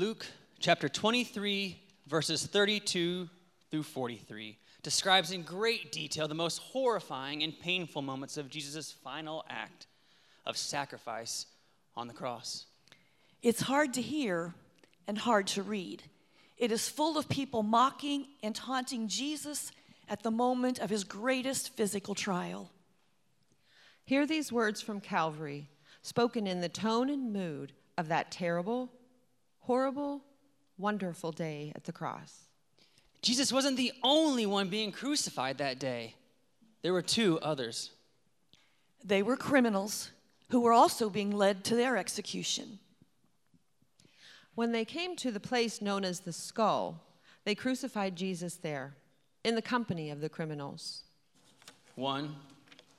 Luke chapter 23, verses 32 through 43 describes in great detail the most horrifying and painful moments of Jesus' final act of sacrifice on the cross. It's hard to hear and hard to read. It is full of people mocking and taunting Jesus at the moment of his greatest physical trial. Hear these words from Calvary, spoken in the tone and mood of that terrible, horrible, wonderful day at the cross. Jesus wasn't the only one being crucified that day, there were two others. They were criminals who were also being led to their execution. When they came to the place known as the skull, they crucified Jesus there, in the company of the criminals. One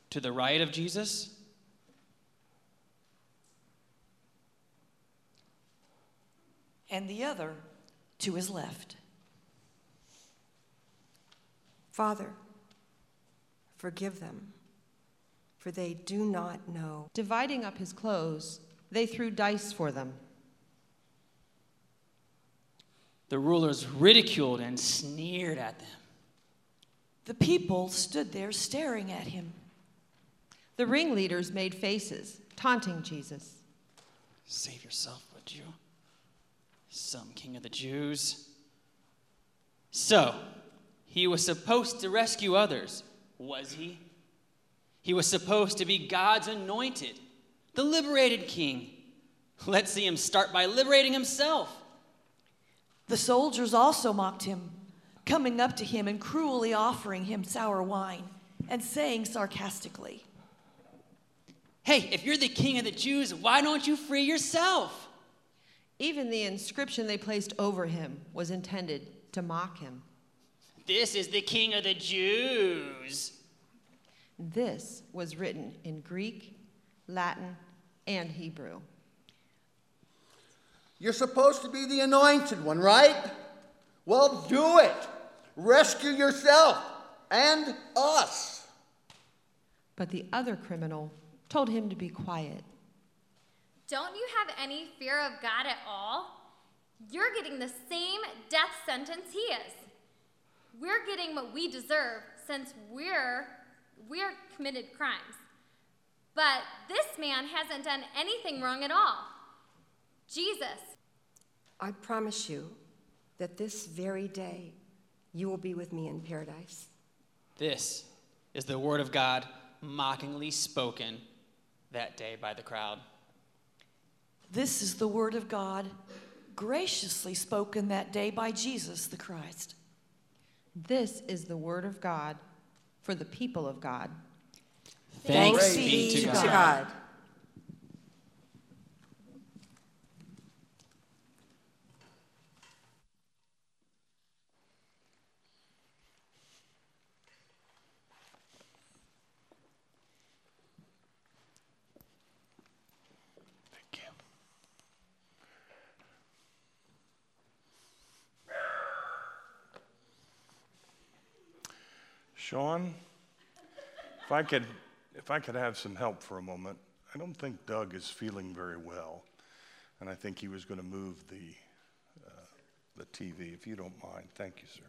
to the right of Jesus, and the other to his left. Father, forgive them, for they do not know. Dividing up his clothes, they threw dice for them. The rulers ridiculed and sneered at them. The people stood there staring at him. The ringleaders made faces, taunting Jesus. Save yourself, would you? Some king of the Jews. So, he was supposed to rescue others, was he? He was supposed to be God's anointed, the liberated king. Let's see him start by liberating himself. The soldiers also mocked him, coming up to him and cruelly offering him sour wine and saying sarcastically, Hey, if you're the king of the Jews, why don't you free yourself? Even the inscription they placed over him was intended to mock him. This is the king of the Jews. This was written in Greek, Latin, and Hebrew. You're supposed to be the anointed one, right? Well, do it. Rescue yourself and us. But the other criminal told him to be quiet. Don't you have any fear of God at all? You're getting the same death sentence he is. We're getting what we deserve since we're we're committed crimes. But this man hasn't done anything wrong at all. Jesus. I promise you that this very day you will be with me in paradise. This is the word of God mockingly spoken that day by the crowd. This is the word of God graciously spoken that day by Jesus the Christ. This is the word of God for the people of God. Thanks, Thanks be to to God. God. Sean, if I could, if I could have some help for a moment, I don't think Doug is feeling very well, and I think he was going to move the uh, the TV. If you don't mind, thank you, sir.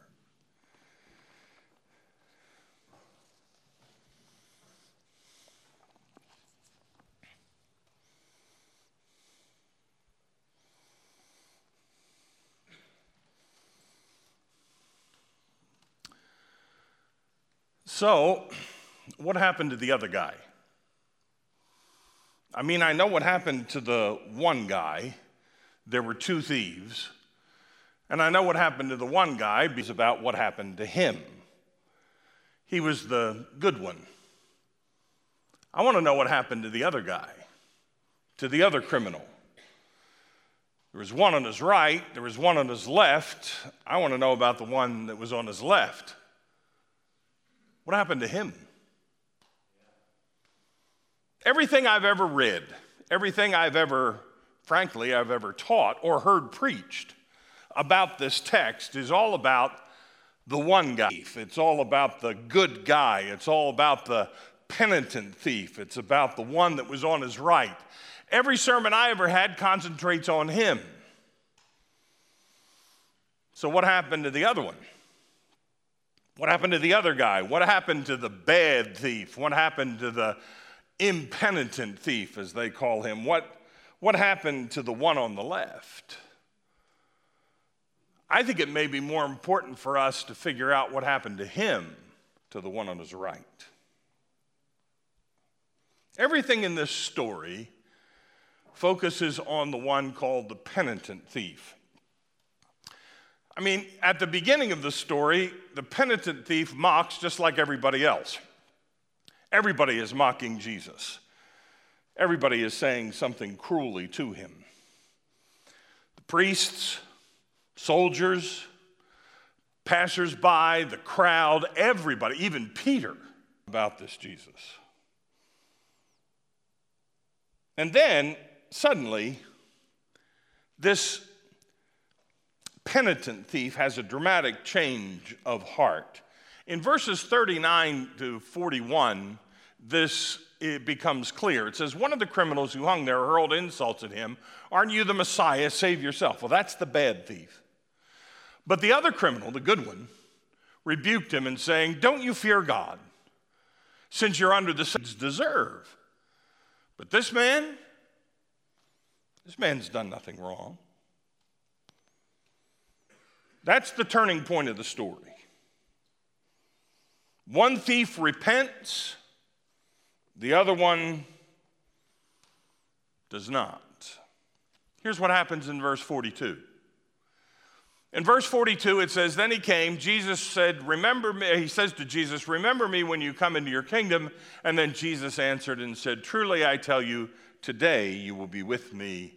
So, what happened to the other guy? I mean, I know what happened to the one guy. There were two thieves. And I know what happened to the one guy because about what happened to him. He was the good one. I want to know what happened to the other guy, to the other criminal. There was one on his right, there was one on his left. I want to know about the one that was on his left. What happened to him? Everything I've ever read, everything I've ever, frankly, I've ever taught or heard preached about this text is all about the one guy. It's all about the good guy. It's all about the penitent thief. It's about the one that was on his right. Every sermon I ever had concentrates on him. So, what happened to the other one? What happened to the other guy? What happened to the bad thief? What happened to the impenitent thief, as they call him? What, what happened to the one on the left? I think it may be more important for us to figure out what happened to him to the one on his right. Everything in this story focuses on the one called the penitent thief. I mean, at the beginning of the story, the penitent thief mocks just like everybody else. Everybody is mocking Jesus. Everybody is saying something cruelly to him. The priests, soldiers, passersby, the crowd, everybody, even Peter, about this Jesus. And then suddenly, this penitent thief has a dramatic change of heart. In verses 39 to 41, this it becomes clear. It says, One of the criminals who hung there hurled insults at him. Aren't you the Messiah? Save yourself. Well, that's the bad thief. But the other criminal, the good one, rebuked him and saying, Don't you fear God, since you're under the sins deserve. But this man, this man's done nothing wrong. That's the turning point of the story. One thief repents, the other one does not. Here's what happens in verse 42. In verse 42, it says, Then he came. Jesus said, Remember me. He says to Jesus, Remember me when you come into your kingdom. And then Jesus answered and said, Truly I tell you, today you will be with me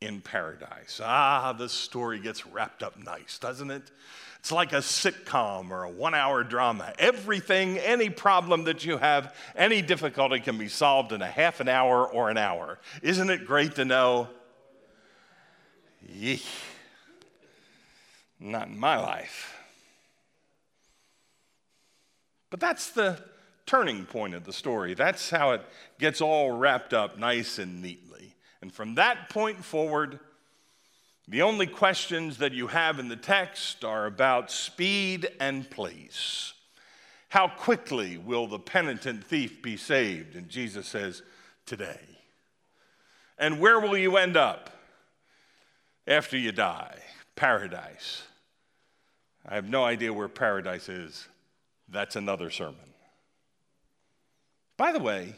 in paradise. Ah, this story gets wrapped up nice, doesn't it? It's like a sitcom or a one hour drama. Everything, any problem that you have, any difficulty can be solved in a half an hour or an hour. Isn't it great to know? Yee. Not in my life. But that's the turning point of the story. That's how it gets all wrapped up nice and neatly. And from that point forward, the only questions that you have in the text are about speed and place. How quickly will the penitent thief be saved? And Jesus says, Today. And where will you end up after you die? Paradise. I have no idea where paradise is. That's another sermon. By the way,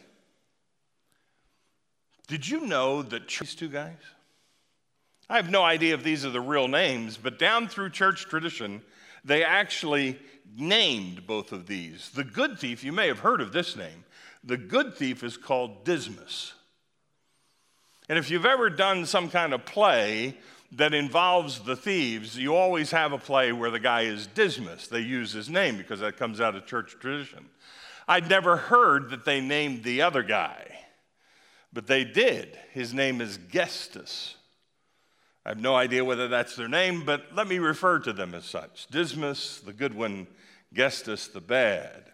did you know that these two guys? I have no idea if these are the real names, but down through church tradition, they actually named both of these. The good thief, you may have heard of this name. The good thief is called Dismas. And if you've ever done some kind of play that involves the thieves, you always have a play where the guy is Dismas. They use his name because that comes out of church tradition. I'd never heard that they named the other guy, but they did. His name is Gestas. I have no idea whether that's their name, but let me refer to them as such Dismas, the good one, Gestas, the bad.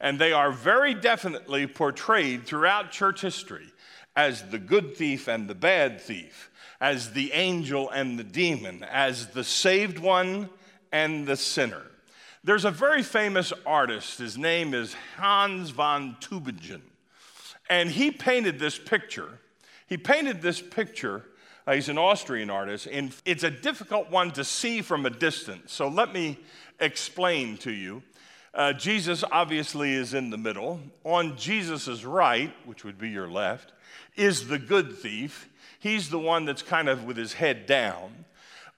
And they are very definitely portrayed throughout church history as the good thief and the bad thief as the angel and the demon, as the saved one and the sinner. There's a very famous artist, his name is Hans von Tübingen, and he painted this picture. He painted this picture, uh, he's an Austrian artist, and it's a difficult one to see from a distance. So let me explain to you. Uh, Jesus obviously is in the middle. On Jesus' right, which would be your left, is the good thief. He's the one that's kind of with his head down.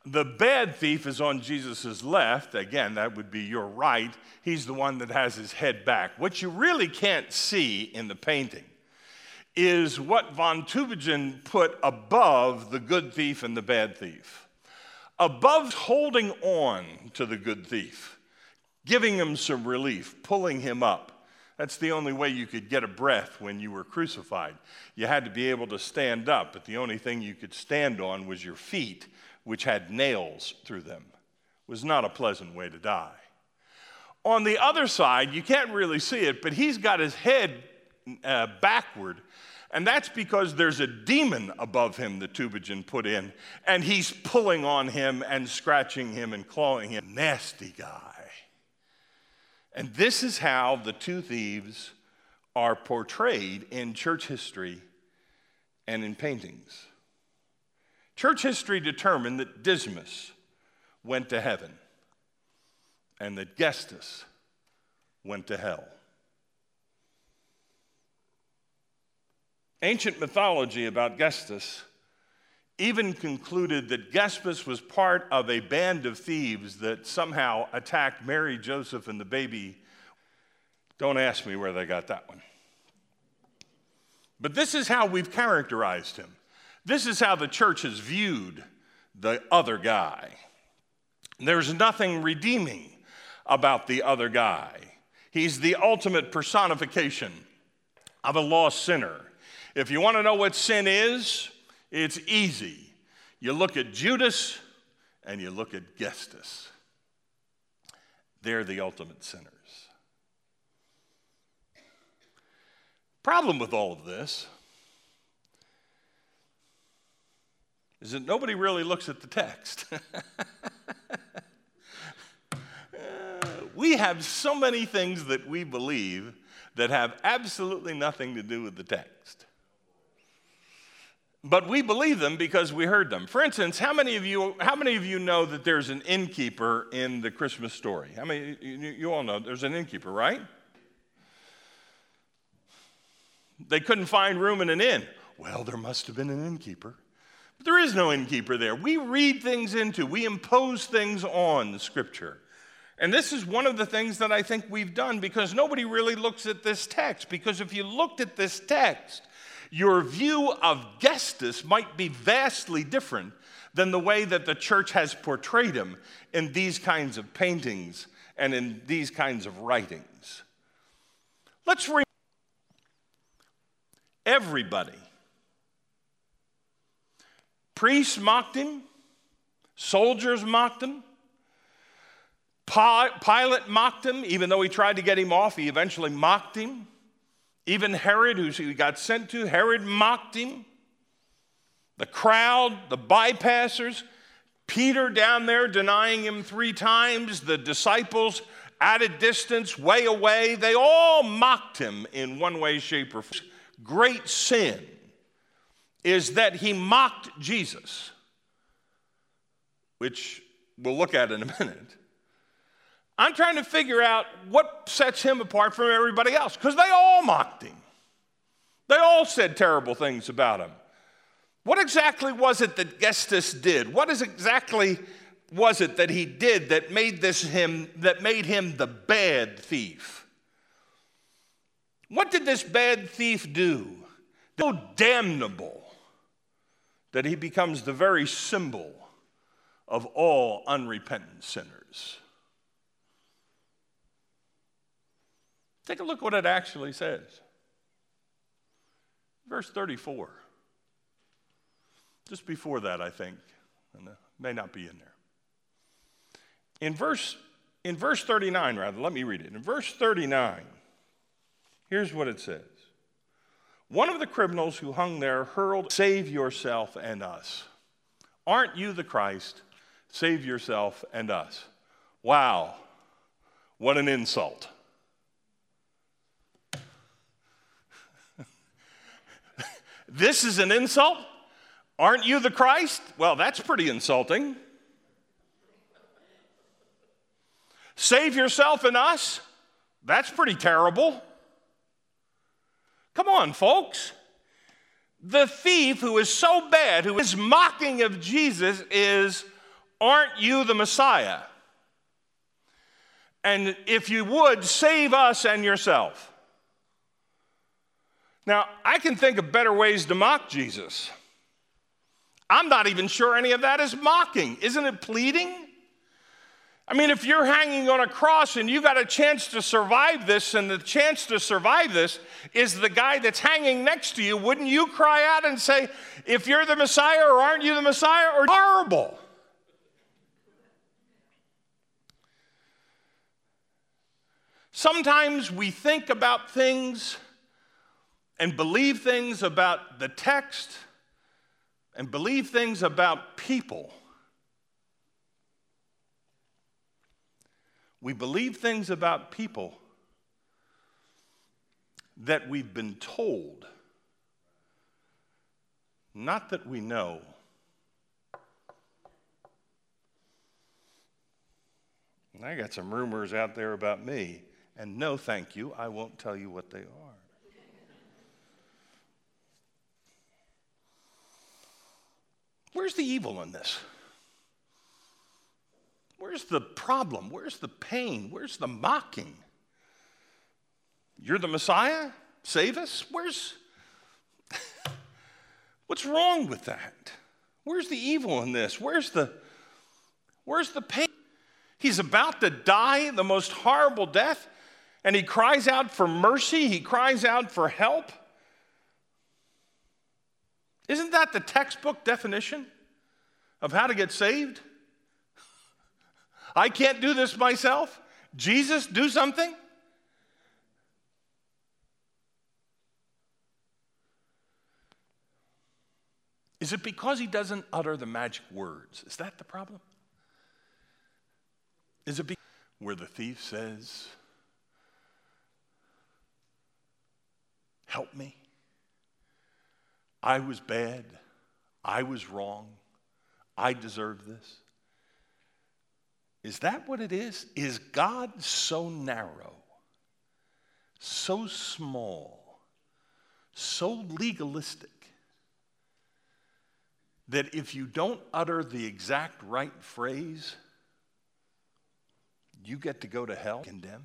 The bad thief is on Jesus' left. Again, that would be your right. He's the one that has his head back. What you really can't see in the painting is what von Tübingen put above the good thief and the bad thief. Above holding on to the good thief, giving him some relief, pulling him up, that's the only way you could get a breath when you were crucified. You had to be able to stand up, but the only thing you could stand on was your feet, which had nails through them. It was not a pleasant way to die. On the other side, you can't really see it, but he's got his head uh, backward, And that's because there's a demon above him the Tübingen put in, and he's pulling on him and scratching him and clawing him. Nasty guy. And this is how the two thieves are portrayed in church history and in paintings. Church history determined that Dismas went to heaven and that Gestas went to hell. Ancient mythology about Gestas even concluded that Gestas was part of a band of thieves that somehow attacked Mary, Joseph, and the baby. Don't ask me where they got that one. But this is how we've characterized him. This is how the church has viewed the other guy. There's nothing redeeming about the other guy. He's the ultimate personification of a lost sinner. If you want to know what sin is, it's easy. You look at Judas and you look at Gestas. They're the ultimate sinners. Problem with all of this is that nobody really looks at the text. Uh, we have so many things that we believe that have absolutely nothing to do with the text. But we believe them because we heard them. For instance, how many of you, how many of you know that there's an innkeeper in the Christmas story? How many, you, you all know there's an innkeeper, right? They couldn't find room in an inn. Well, there must have been an innkeeper. But there is no innkeeper there. We read things into, we impose things on the scripture. And this is one of the things that I think we've done because nobody really looks at this text. Because if you looked at this text, your view of Gestas might be vastly different than the way that the church has portrayed him in these kinds of paintings and in these kinds of writings. Let's read. Everybody. Priests mocked him, soldiers mocked him, Pilate mocked him, even though he tried to get him off, he eventually mocked him. Even Herod, who he got sent to, Herod mocked him. The crowd, the bypassers, Peter down there denying him three times, the disciples at a distance, way away, they all mocked him in one way, shape, or form. Great sin is that he mocked Jesus, which we'll look at in a minute. I'm trying to figure out what sets him apart from everybody else because they all mocked him. They all said terrible things about him. What exactly was it that Gestas did? What is exactly was it that he did that made this him that made him the bad thief? What did this bad thief do? So damnable that he becomes the very symbol of all unrepentant sinners. Take a look what it actually says. Verse 34. Just before that, I think, and it may not be in there. In verse, in verse 39, rather, let me read it. In verse 39, here's what it says One of the criminals who hung there hurled, Save yourself and us. Aren't you the Christ? Save yourself and us. Wow, what an insult. This is an insult? Aren't you the Christ? Well, that's pretty insulting. Save yourself and us? That's pretty terrible. Come on, folks. The thief who is so bad, who is mocking of Jesus, is, Aren't you the Messiah? And if you would, save us and yourself. Now, I can think of better ways to mock Jesus. I'm not even sure any of that is mocking. Isn't it pleading? I mean, if you're hanging on a cross and you got a chance to survive this, and the chance to survive this is the guy that's hanging next to you, wouldn't you cry out and say, if you're the Messiah or aren't you the Messiah? Or horrible. Sometimes we think about things and believe things about the text and believe things about people. We believe things about people that we've been told, not that we know. And I got some rumors out there about me, and no, thank you, I won't tell you what they are. Where's the evil in this? Where's the problem? Where's the pain? Where's the mocking? You're the Messiah? Save us? Where's. What's wrong with that? Where's the evil in this? Where's the. Where's the pain? He's about to die the most horrible death, and he cries out for mercy. He cries out for help. Isn't that the textbook definition of how to get saved? I can't do this myself. Jesus, do something? Is it because he doesn't utter the magic words? Is that the problem? Is it be- where the thief says, Help me? I was bad. I was wrong. I deserve this. Is that what it is? Is God so narrow, so small, so legalistic that if you don't utter the exact right phrase, you get to go to hell condemned?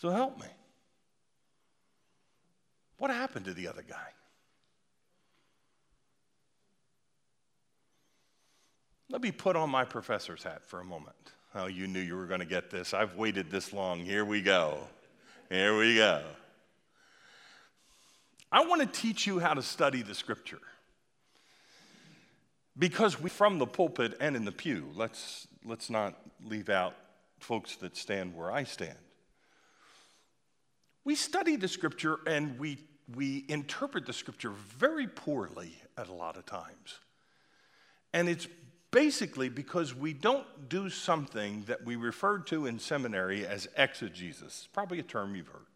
So help me. What happened to the other guy? Let me put on my professor's hat for a moment. Oh, you knew you were going to get this. I've waited this long. Here we go. Here we go. I want to teach you how to study the scripture. Because we, from the pulpit and in the pew, let's, let's not leave out folks that stand where I stand. We study the scripture and we, we interpret the scripture very poorly at a lot of times. And it's basically because we don't do something that we referred to in seminary as exegesis. Probably a term you've heard.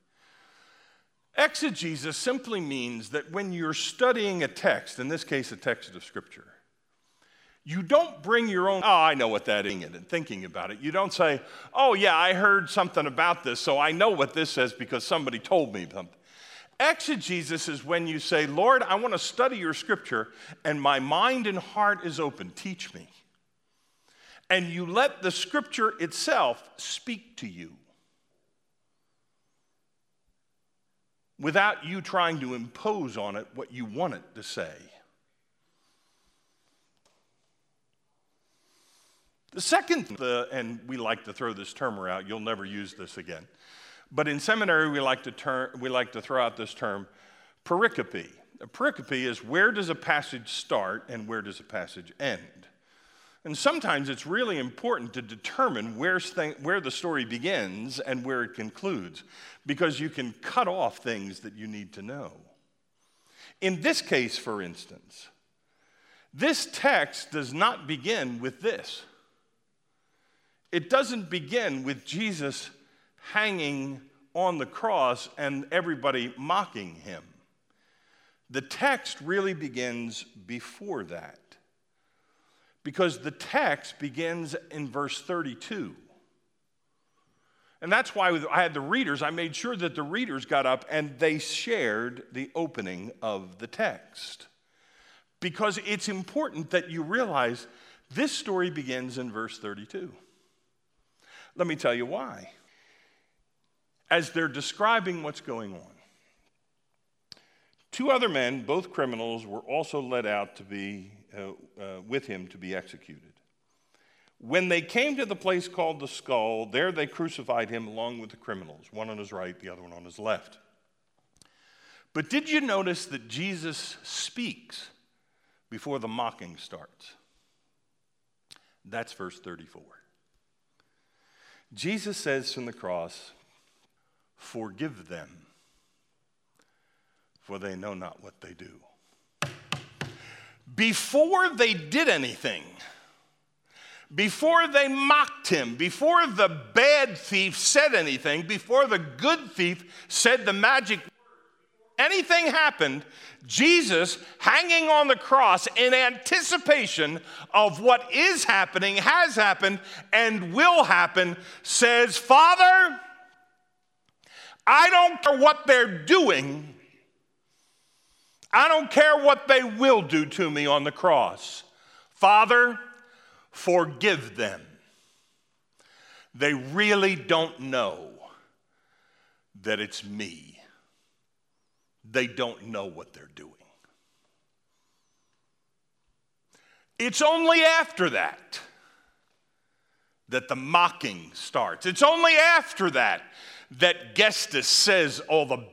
Exegesis simply means that when you're studying a text, in this case, a text of scripture, you don't bring your own, oh, I know what that is, and thinking about it. You don't say, oh, yeah, I heard something about this, so I know what this says because somebody told me something. Exegesis is when you say, Lord, I want to study your scripture, and my mind and heart is open. Teach me. And you let the scripture itself speak to you without you trying to impose on it what you want it to say. The second, the, and we like to throw this term around, you'll never use this again. But in seminary, we like to, term, we like to throw out this term, pericope. A pericope is where does a passage start and where does a passage end? And sometimes it's really important to determine where, where the story begins and where it concludes, because you can cut off things that you need to know. In this case, for instance, this text does not begin with this. It doesn't begin with Jesus hanging on the cross and everybody mocking him. The text really begins before that. Because the text begins in verse 32. And that's why I had the readers, I made sure that the readers got up and they shared the opening of the text. Because it's important that you realize this story begins in verse 32. Let me tell you why. As they're describing what's going on, two other men, both criminals, were also led out to be uh, uh, with him to be executed. When they came to the place called the skull, there they crucified him along with the criminals, one on his right, the other one on his left. But did you notice that Jesus speaks before the mocking starts? That's verse 34. Jesus says from the cross, Forgive them, for they know not what they do. Before they did anything, before they mocked him, before the bad thief said anything, before the good thief said the magic anything happened, Jesus, hanging on the cross in anticipation of what is happening, has happened, and will happen, says, Father, I don't care what they're doing. I don't care what they will do to me on the cross. Father, forgive them. They really don't know that it's me they don't know what they're doing. It's only after that that the mocking starts. It's only after that that Gestas says all the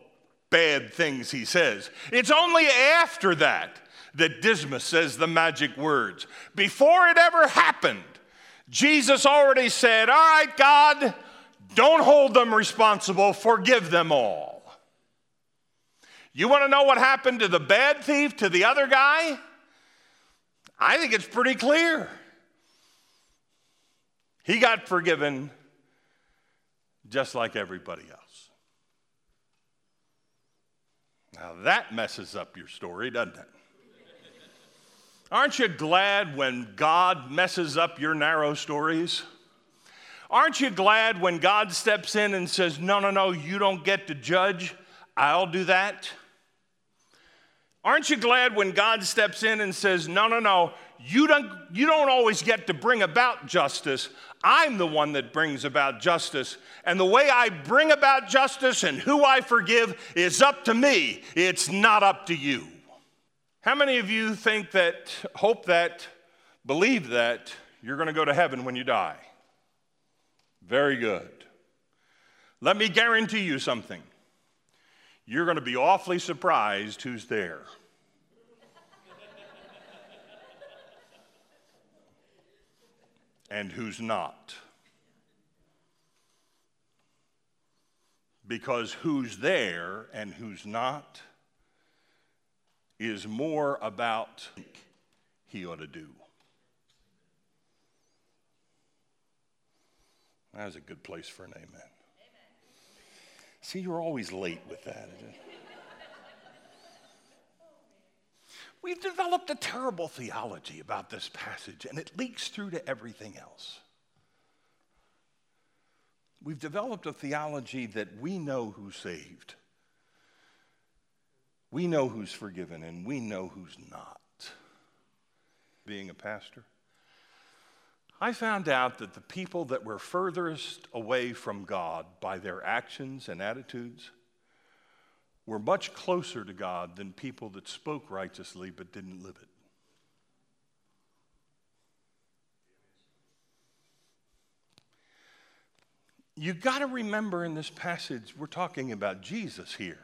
bad things he says. It's only after that that Dismas says the magic words. Before it ever happened, Jesus already said, All right, God, don't hold them responsible, forgive them all. You want to know what happened to the bad thief, to the other guy? I think it's pretty clear. He got forgiven just like everybody else. Now that messes up your story, doesn't it? Aren't you glad when God messes up your narrow stories? Aren't you glad when God steps in and says, No, no, no, you don't get to judge, I'll do that? Aren't you glad when God steps in and says, No, no, no, you don't, you don't always get to bring about justice. I'm the one that brings about justice. And the way I bring about justice and who I forgive is up to me, it's not up to you. How many of you think that, hope that, believe that you're going to go to heaven when you die? Very good. Let me guarantee you something you're going to be awfully surprised who's there. and who's not. Because who's there and who's not is more about he ought to do. That was a good place for an amen. See, you're always late with that. We've developed a terrible theology about this passage, and it leaks through to everything else. We've developed a theology that we know who's saved, we know who's forgiven, and we know who's not. Being a pastor, I found out that the people that were furthest away from God by their actions and attitudes were much closer to God than people that spoke righteously but didn't live it. You got to remember in this passage, we're talking about Jesus here.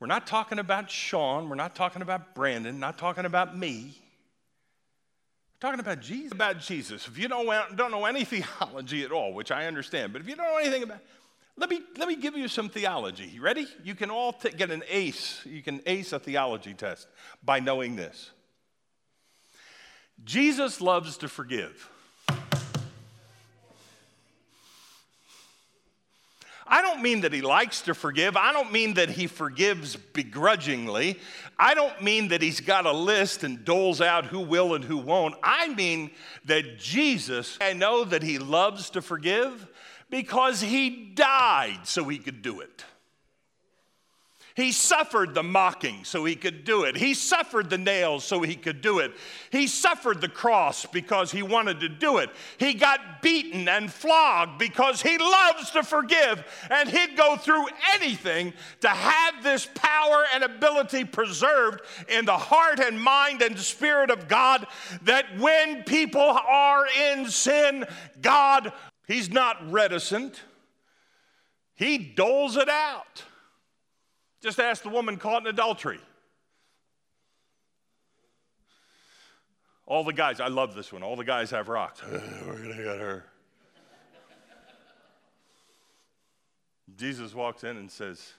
We're not talking about Sean, we're not talking about Brandon, not talking about me talking about Jesus. About Jesus. If you don't, don't know any theology at all, which I understand, but if you don't know anything about let me, let me give you some theology. You ready? You can all t- get an ace. You can ace a theology test by knowing this. Jesus loves to forgive. I don't mean that he likes to forgive. I don't mean that he forgives begrudgingly. I don't mean that he's got a list and doles out who will and who won't. I mean that Jesus, I know that he loves to forgive because he died so he could do it. He suffered the mocking so he could do it. He suffered the nails so he could do it. He suffered the cross because he wanted to do it. He got beaten and flogged because he loves to forgive. And he'd go through anything to have this power and ability preserved in the heart and mind and spirit of God that when people are in sin, God, He's not reticent, He doles it out. Just ask the woman caught in adultery. All the guys, I love this one. All the guys have rocks. we're going to get her. Jesus walks in and says,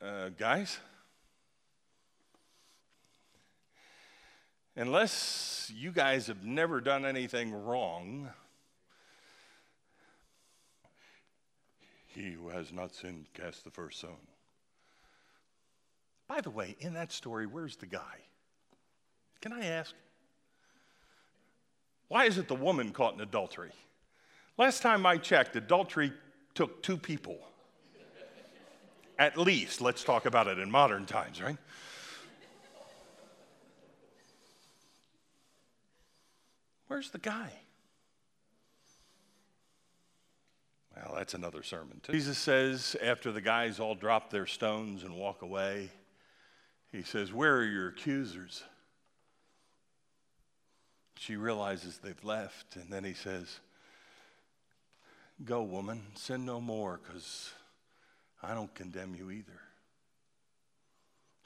uh, Guys, unless you guys have never done anything wrong, he who has not sinned cast the first stone. By the way, in that story, where's the guy? Can I ask? Why is it the woman caught in adultery? Last time I checked, adultery took two people. At least, let's talk about it in modern times, right? Where's the guy? Well, that's another sermon, too. Jesus says, after the guys all drop their stones and walk away, he says, Where are your accusers? She realizes they've left, and then he says, Go, woman, sin no more, because I don't condemn you either.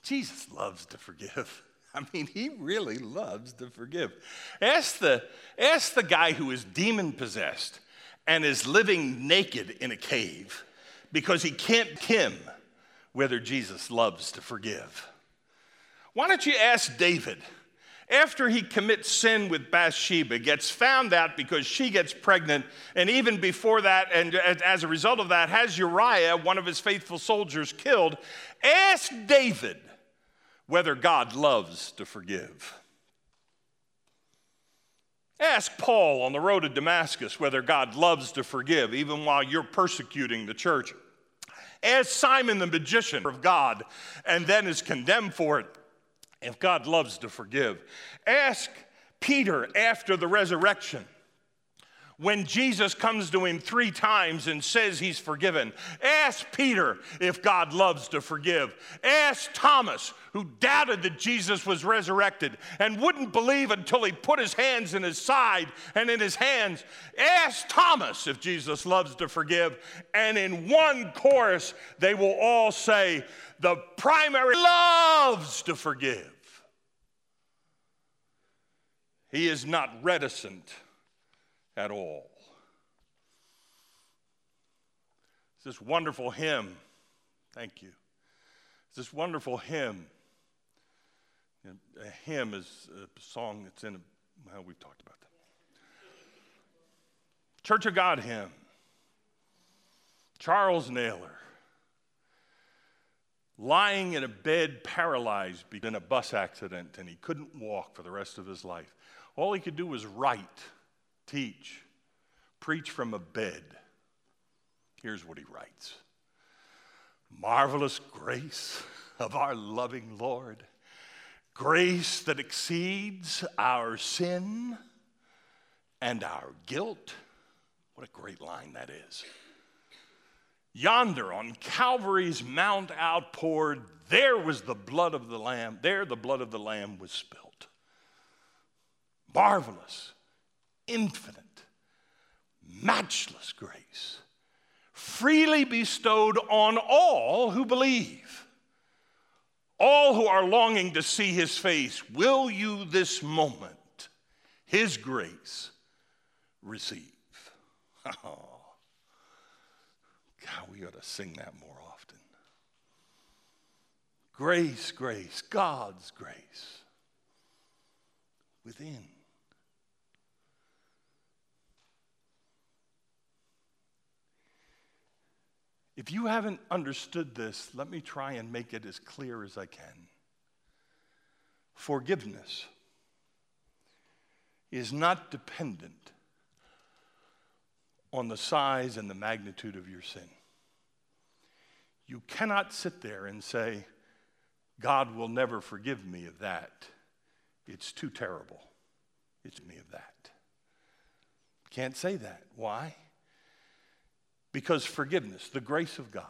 Jesus loves to forgive. I mean, he really loves to forgive. Ask the, ask the guy who is demon possessed and is living naked in a cave because he can't him whether Jesus loves to forgive. Why don't you ask David? After he commits sin with Bathsheba, gets found out because she gets pregnant, and even before that, and as a result of that, has Uriah, one of his faithful soldiers, killed. Ask David whether God loves to forgive. Ask Paul on the road to Damascus whether God loves to forgive, even while you're persecuting the church. Ask Simon the magician of God and then is condemned for it if God loves to forgive. Ask Peter after the resurrection when Jesus comes to him three times and says he's forgiven. Ask Peter if God loves to forgive. Ask Thomas, who doubted that Jesus was resurrected and wouldn't believe until he put his hands in his side and in his hands. Ask Thomas if Jesus loves to forgive. And in one chorus, they will all say, The primary loves to forgive. He is not reticent at all. It's this wonderful hymn. Thank you. It's this wonderful hymn. A hymn is a song that's in, a, well, we've talked about that. Church of God hymn. Charles Naylor, lying in a bed paralyzed in a bus accident, and he couldn't walk for the rest of his life. All he could do was write teach, preach from a bed. Here's what he writes Marvelous grace of our loving Lord, grace that exceeds our sin and our guilt. What a great line that is. Yonder on Calvary's Mount outpoured, there was the blood of the Lamb. There the blood of the Lamb was spilt. Marvelous infinite, matchless grace, freely bestowed on all who believe. All who are longing to see his face, will you this moment, his grace, receive? Oh, God, we ought to sing that more often. Grace, grace, God's grace within. If you haven't understood this, let me try and make it as clear as I can. Forgiveness is not dependent on the size and the magnitude of your sin. You cannot sit there and say, God will never forgive me of that. It's too terrible. It's me of that. Can't say that. Why? Because forgiveness, the grace of God,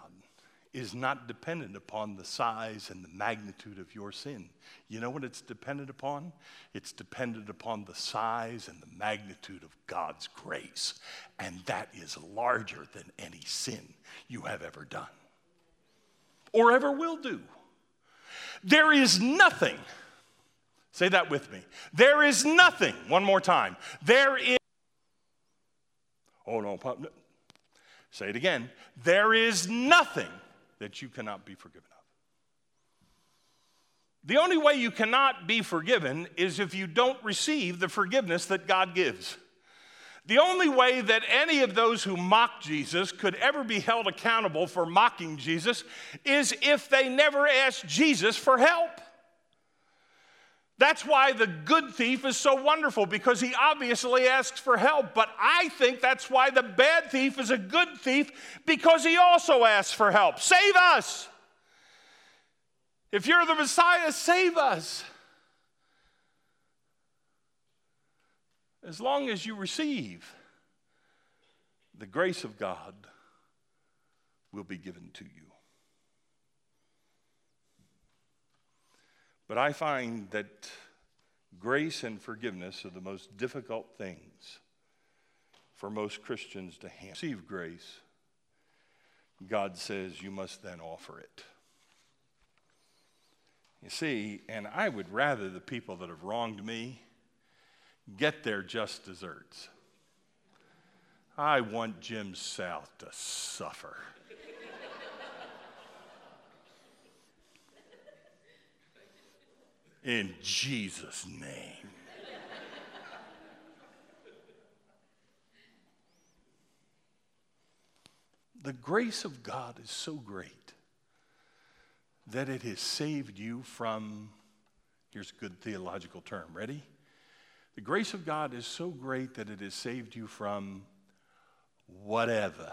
is not dependent upon the size and the magnitude of your sin. You know what it's dependent upon? It's dependent upon the size and the magnitude of God's grace. And that is larger than any sin you have ever done or ever will do. There is nothing, say that with me. There is nothing, one more time. There is, oh no, Say it again. There is nothing that you cannot be forgiven of. The only way you cannot be forgiven is if you don't receive the forgiveness that God gives. The only way that any of those who mock Jesus could ever be held accountable for mocking Jesus is if they never asked Jesus for help. That's why the good thief is so wonderful because he obviously asks for help. But I think that's why the bad thief is a good thief because he also asks for help. Save us! If you're the Messiah, save us. As long as you receive, the grace of God will be given to you. But I find that grace and forgiveness are the most difficult things for most Christians to handle. Receive grace, God says you must then offer it. You see, and I would rather the people that have wronged me get their just desserts. I want Jim South to suffer. In Jesus' name. the grace of God is so great that it has saved you from, here's a good theological term, ready? The grace of God is so great that it has saved you from whatever.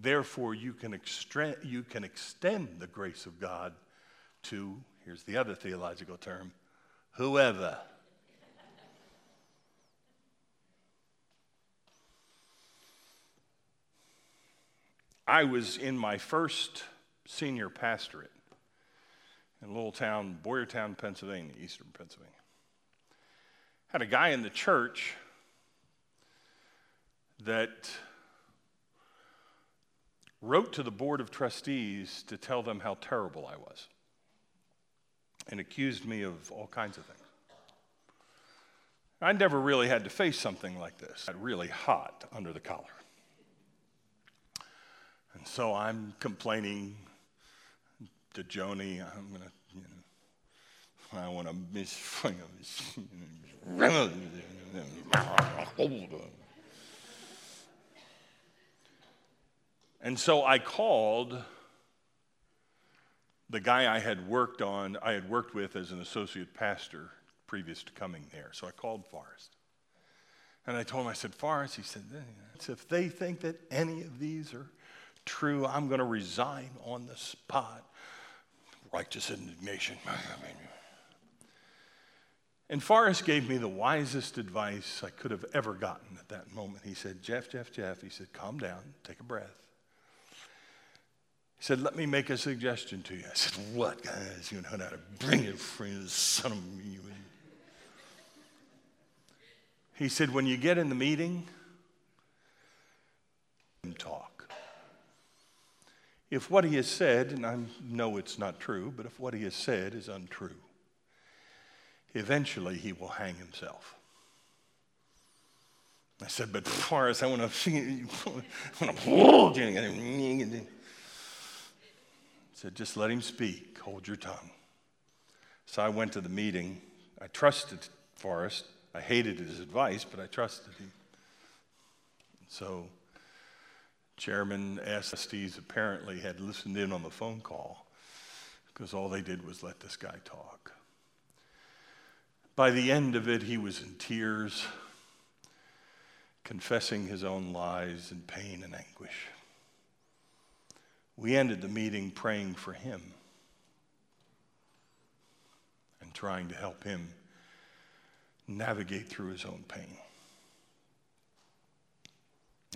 Therefore, you can, you can extend the grace of God to, here's the other theological term, whoever. I was in my first senior pastorate in a little town, Boyertown, Pennsylvania, eastern Pennsylvania. Had a guy in the church that wrote to the board of trustees to tell them how terrible I was and accused me of all kinds of things. I never really had to face something like this. Got really hot under the collar. And so I'm complaining to Joni. I'm going to, you know, I want to miss. And so I called the guy I had worked on, I had worked with as an associate pastor previous to coming there. So I called Forrest. And I told him, I said, Forrest, he said, if they think that any of these are true, I'm going to resign on the spot. Righteous indignation. And Forrest gave me the wisest advice I could have ever gotten at that moment. He said, Jeff, Jeff, Jeff, he said, calm down, take a breath. Said, Let me make a suggestion to you. I said, What, guys? You know how to bring your friends, son of me. He said, When you get in the meeting, talk. If what he has said, and I know it's not true, but if what he has said is untrue, eventually he will hang himself. I said, but Forrest, I want to, I want to said, just let him speak, hold your tongue. So I went to the meeting. I trusted Forrest. I hated his advice, but I trusted him. So Chairman Estes apparently had listened in on the phone call because all they did was let this guy talk. By the end of it, he was in tears, confessing his own lies and pain and anguish. We ended the meeting praying for him and trying to help him navigate through his own pain.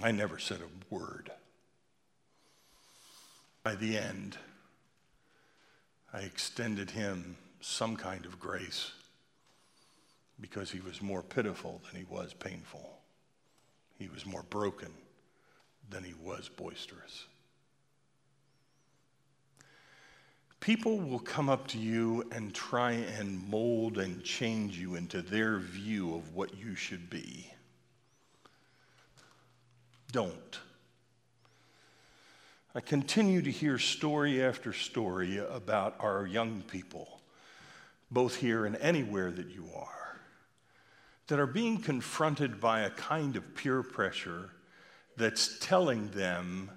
I never said a word. By the end, I extended him some kind of grace because he was more pitiful than he was painful. He was more broken than he was boisterous. People will come up to you and try and mold and change you into their view of what you should be. Don't. I continue to hear story after story about our young people, both here and anywhere that you are, that are being confronted by a kind of peer pressure that's telling them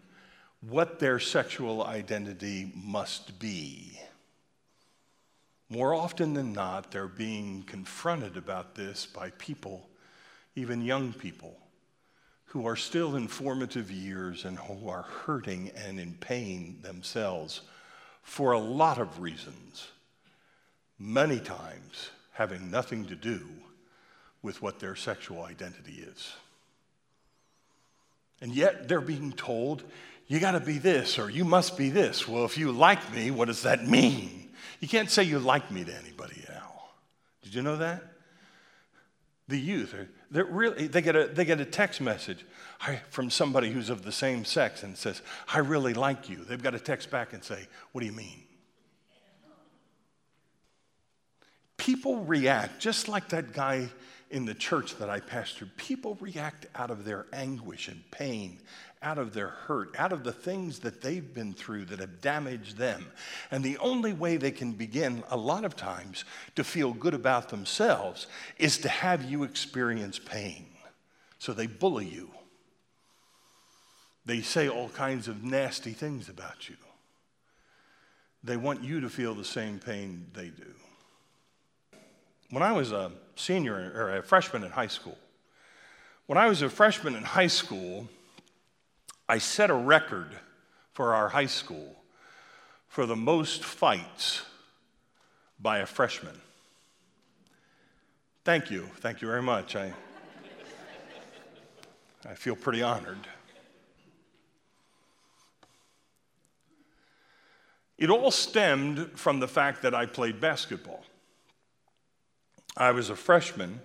what their sexual identity must be. More often than not, they're being confronted about this by people, even young people, who are still in formative years and who are hurting and in pain themselves for a lot of reasons, many times having nothing to do with what their sexual identity is. And yet they're being told, you got to be this or you must be this. Well, if you like me, what does that mean? You can't say you like me to anybody now. Did you know that? The youth, they're really, they, get a, they get a text message from somebody who's of the same sex and says, I really like you. They've got to text back and say, What do you mean? People react just like that guy in the church that I pastored, people react out of their anguish and pain, out of their hurt, out of the things that they've been through that have damaged them. And the only way they can begin, a lot of times, to feel good about themselves is to have you experience pain. So they bully you, they say all kinds of nasty things about you. They want you to feel the same pain they do. When I was a senior or a freshman in high school, when I was a freshman in high school, I set a record for our high school for the most fights by a freshman. Thank you. Thank you very much. I, I feel pretty honored. It all stemmed from the fact that I played basketball. I was a freshman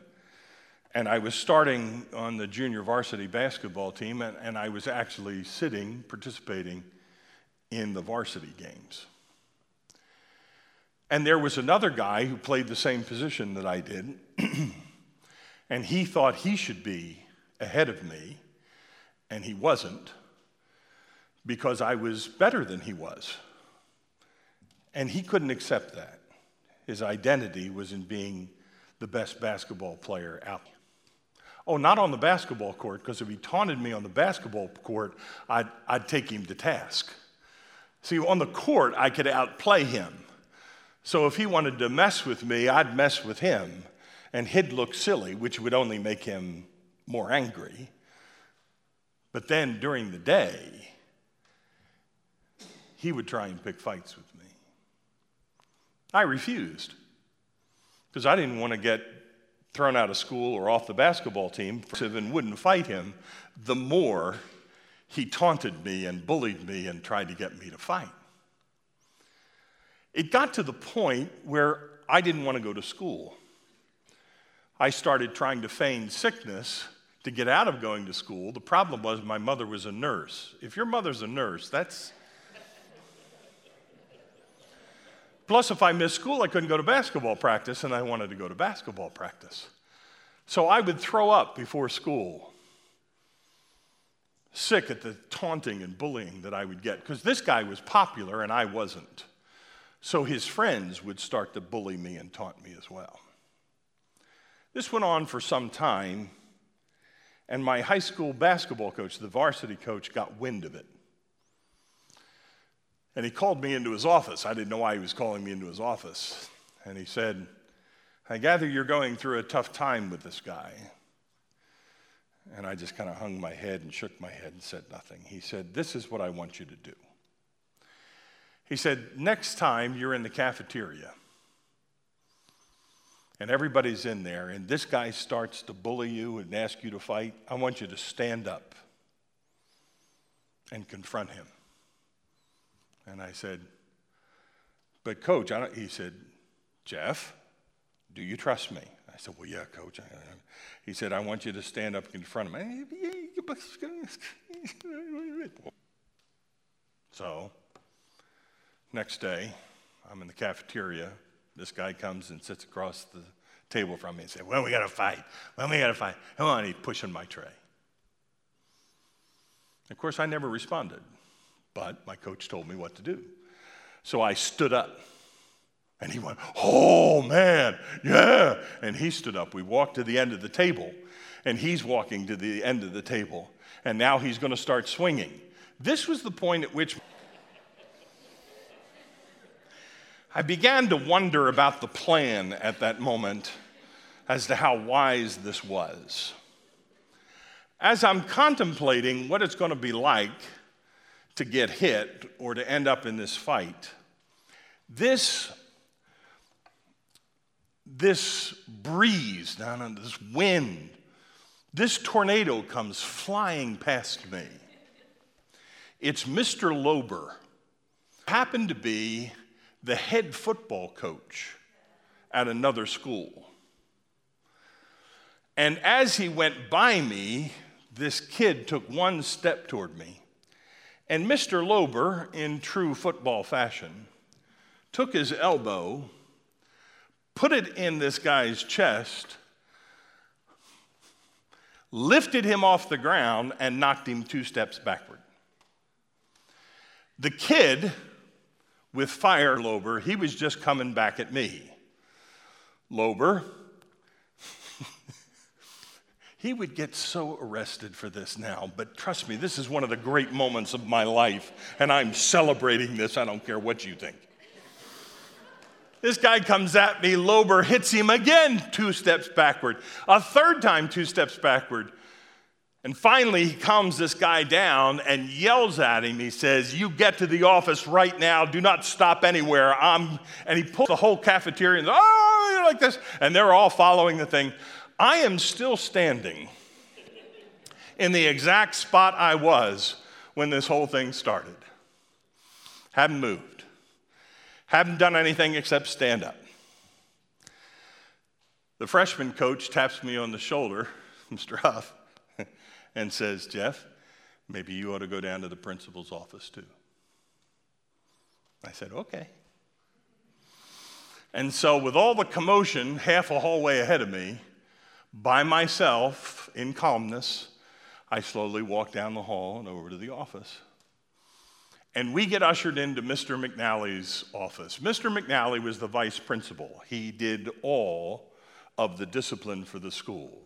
and I was starting on the junior varsity basketball team, and, and, I was actually sitting, participating in the varsity games. And there was another guy who played the same position that I did, and he thought he should be ahead of me, and he wasn't because I was better than he was. And he couldn't accept that. His identity was in being the best basketball player out. Oh, not on the basketball court, because if he taunted me on the basketball court, I'd, I'd take him to task. See, on the court, I could outplay him. So if he wanted to mess with me, I'd mess with him, and he'd look silly, which would only make him more angry. But then during the day, he would try and pick fights with me. I refused because I didn't want to get thrown out of school or off the basketball team and wouldn't fight him, the more he taunted me and bullied me and tried to get me to fight. It got to the point where I didn't want to go to school. I started trying to feign sickness to get out of going to school. The problem was my mother was a nurse. If your mother's a nurse, that's Plus, if I missed school, I couldn't go to basketball practice, and I wanted to go to basketball practice. So I would throw up before school, sick at the taunting and bullying that I would get, because this guy was popular and I wasn't. So his friends would start to bully me and taunt me as well. This went on for some time, and my high school basketball coach, the varsity coach, got wind of it. And he called me into his office. I didn't know why he was calling me into his office. And he said, I gather you're going through a tough time with this guy. And I just kind of hung my head and shook my head and said nothing. He said, This is what I want you to do. He said, Next time you're in the cafeteria and everybody's in there and this guy starts to bully you and ask you to fight, I want you to stand up and confront him. And I said, But, coach, he said, Jeff, do you trust me? I said, Well, yeah, coach. He said, I want you to stand up in front of me. So, next day, I'm in the cafeteria. This guy comes and sits across the table from me and says, Well, we got to fight. Well, we got to fight. Come on, he's pushing my tray. Of course, I never responded, but my coach told me what to do. So I stood up. And he went, Oh man, yeah. And he stood up. We walked to the end of the table, and he's walking to the end of the table. And now he's going to start swinging. This was the point at which I began to wonder about the plan at that moment as to how wise this was. As I'm contemplating what it's going to be like to get hit or to end up in this fight, this, this breeze, this wind, this tornado comes flying past me. It's Mr. Lober, happened to be the head football coach at another school. And as he went by me, this kid took one step toward me. And Mr. Lober, in true football fashion, took his elbow, put it in this guy's chest, lifted him off the ground, and knocked him two steps backward. The kid with fire Lober, he was just coming back at me. Lober, he would get so arrested for this now, but trust me, this is one of the great moments of my life, and I'm celebrating this. I don't care what you think. This guy comes at me, Lober hits him again, two steps backward. A third time, two steps backward. And finally, he calms this guy down and yells at him. He says, You get to the office right now. Do not stop anywhere. I'm, and he pulls the whole cafeteria and, oh, like this. And they're all following the thing. I am still standing in the exact spot I was when this whole thing started. Haven't moved. Haven't done anything except stand up. The freshman coach taps me on the shoulder, Mr. Huff and says, Jeff, maybe you ought to go down to the principal's office too. I said, okay. And so, with all the commotion half a hallway ahead of me, by myself, in calmness, I slowly walked down the hall and over to the office. And we get ushered into Mr. McNally's office. Mr. McNally was the vice principal. He did all of the discipline for the school.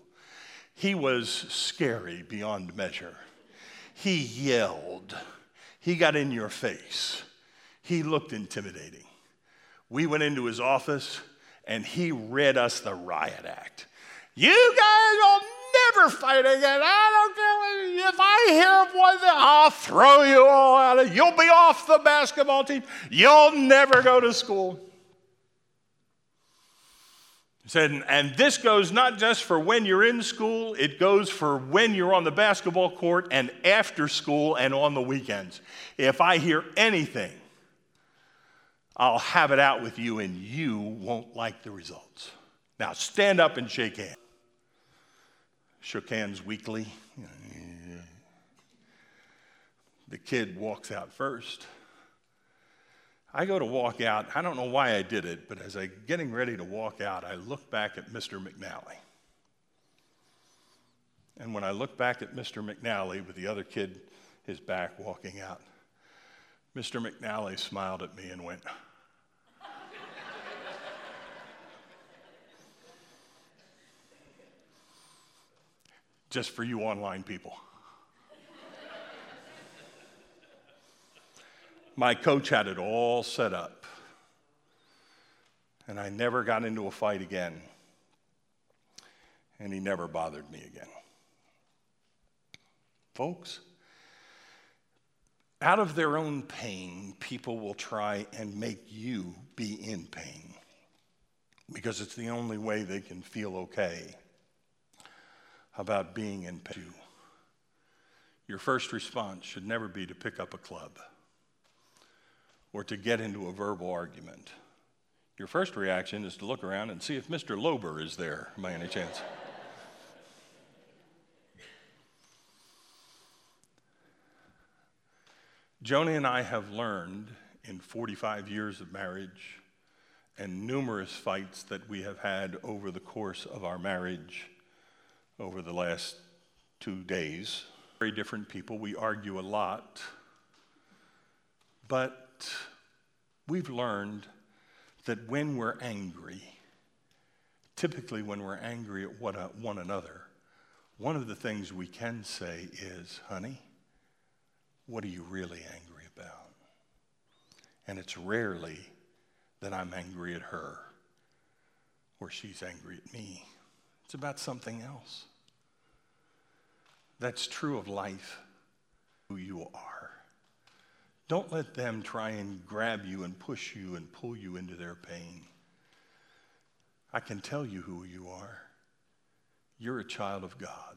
He was scary beyond measure. He yelled. He got in your face. He looked intimidating. We went into his office and he read us the riot act. You guys will never fight again. I don't care if I hear of one thing, I'll throw you all out of. You'll be off the basketball team. You'll never go to school He said, and this goes not just for when you're in school, it goes for when you're on the basketball court and after school and on the weekends. If I hear anything, I'll have it out with you and you won't like the results. Now stand up and shake hands. Shook hands weakly. The kid walks out first. I go to walk out. I don't know why I did it, but as I'm getting ready to walk out, I look back at Mr. McNally. And when I look back at Mr. McNally with the other kid, his back walking out, Mr. McNally smiled at me and went, Just for you online people. My coach had it all set up. And I never got into a fight again. And he never bothered me again. Folks, out of their own pain, people will try and make you be in pain because it's the only way they can feel okay about being in pain. Your first response should never be to pick up a club or to get into a verbal argument. Your first reaction is to look around and see if Mr. Lober is there by any chance. Joni and I have learned in 45 years of marriage and numerous fights that we have had over the course of our marriage over the last two days. Very different people. We argue a lot. But we've learned that when we're angry, typically when we're angry at one another, one of the things we can say is, honey, what are you really angry about? And it's rarely that I'm angry at her or she's angry at me. It's about something else. That's true of life, who you are. Don't let them try and grab you and push you and pull you into their pain. I can tell you who you are. You're a child of God.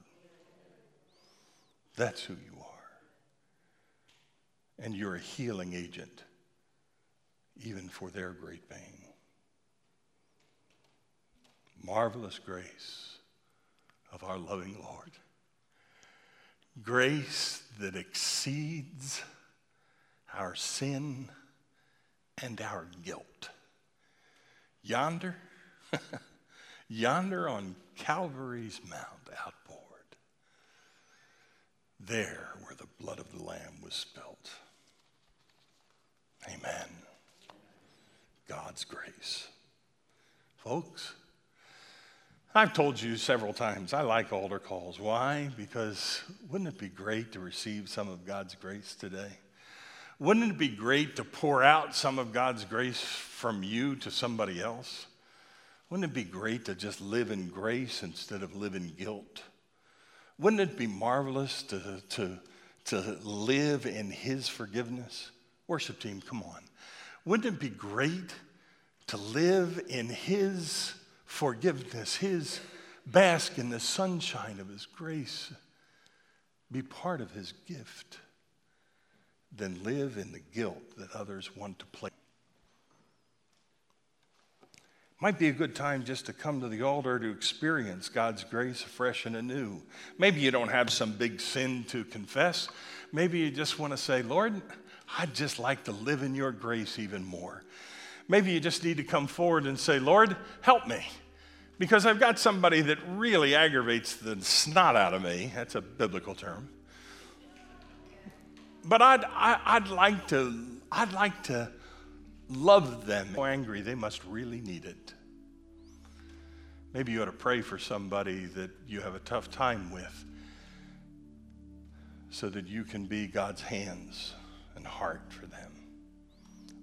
That's who you are. And you're a healing agent, even for their great pain. Marvelous grace of our loving Lord. Grace that exceeds our sin and our guilt. Yonder, yonder on Calvary's Mount outpoured, there where the blood of the Lamb was spilt. Amen. God's grace. Folks, I've told you several times I like altar calls. Why? Because wouldn't it be great to receive some of God's grace today? Wouldn't it be great to pour out some of God's grace from you to somebody else? Wouldn't it be great to just live in grace instead of live in guilt? Wouldn't it be marvelous to, to, to live in His forgiveness? Worship team, come on. Wouldn't it be great to live in His forgiveness, His bask in the sunshine of His grace, be part of His gift? than live in the guilt that others want to play. Might be a good time just to come to the altar to experience God's grace fresh and anew. Maybe you don't have some big sin to confess. Maybe you just want to say, Lord, I'd just like to live in your grace even more. Maybe you just need to come forward and say, Lord, help me. Because I've got somebody that really aggravates the snot out of me. That's a biblical term but I'd, I, I'd, like to, I'd like to love them. So angry, they must really need it. Maybe you ought to pray for somebody that you have a tough time with so that you can be God's hands and heart for them.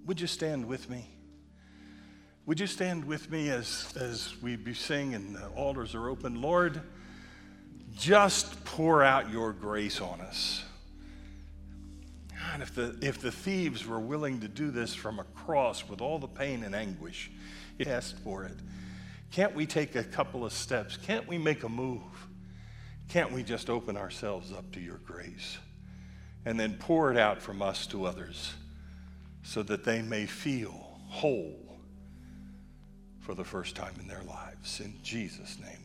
Would you stand with me? Would you stand with me as, as we be sing and the altars are open? Lord, just pour out your grace on us. God, if the, if the thieves were willing to do this from a cross with all the pain and anguish, it asked for it. Can't we take a couple of steps? Can't we make a move? Can't we just open ourselves up to your grace and then pour it out from us to others so that they may feel whole for the first time in their lives? In Jesus' name.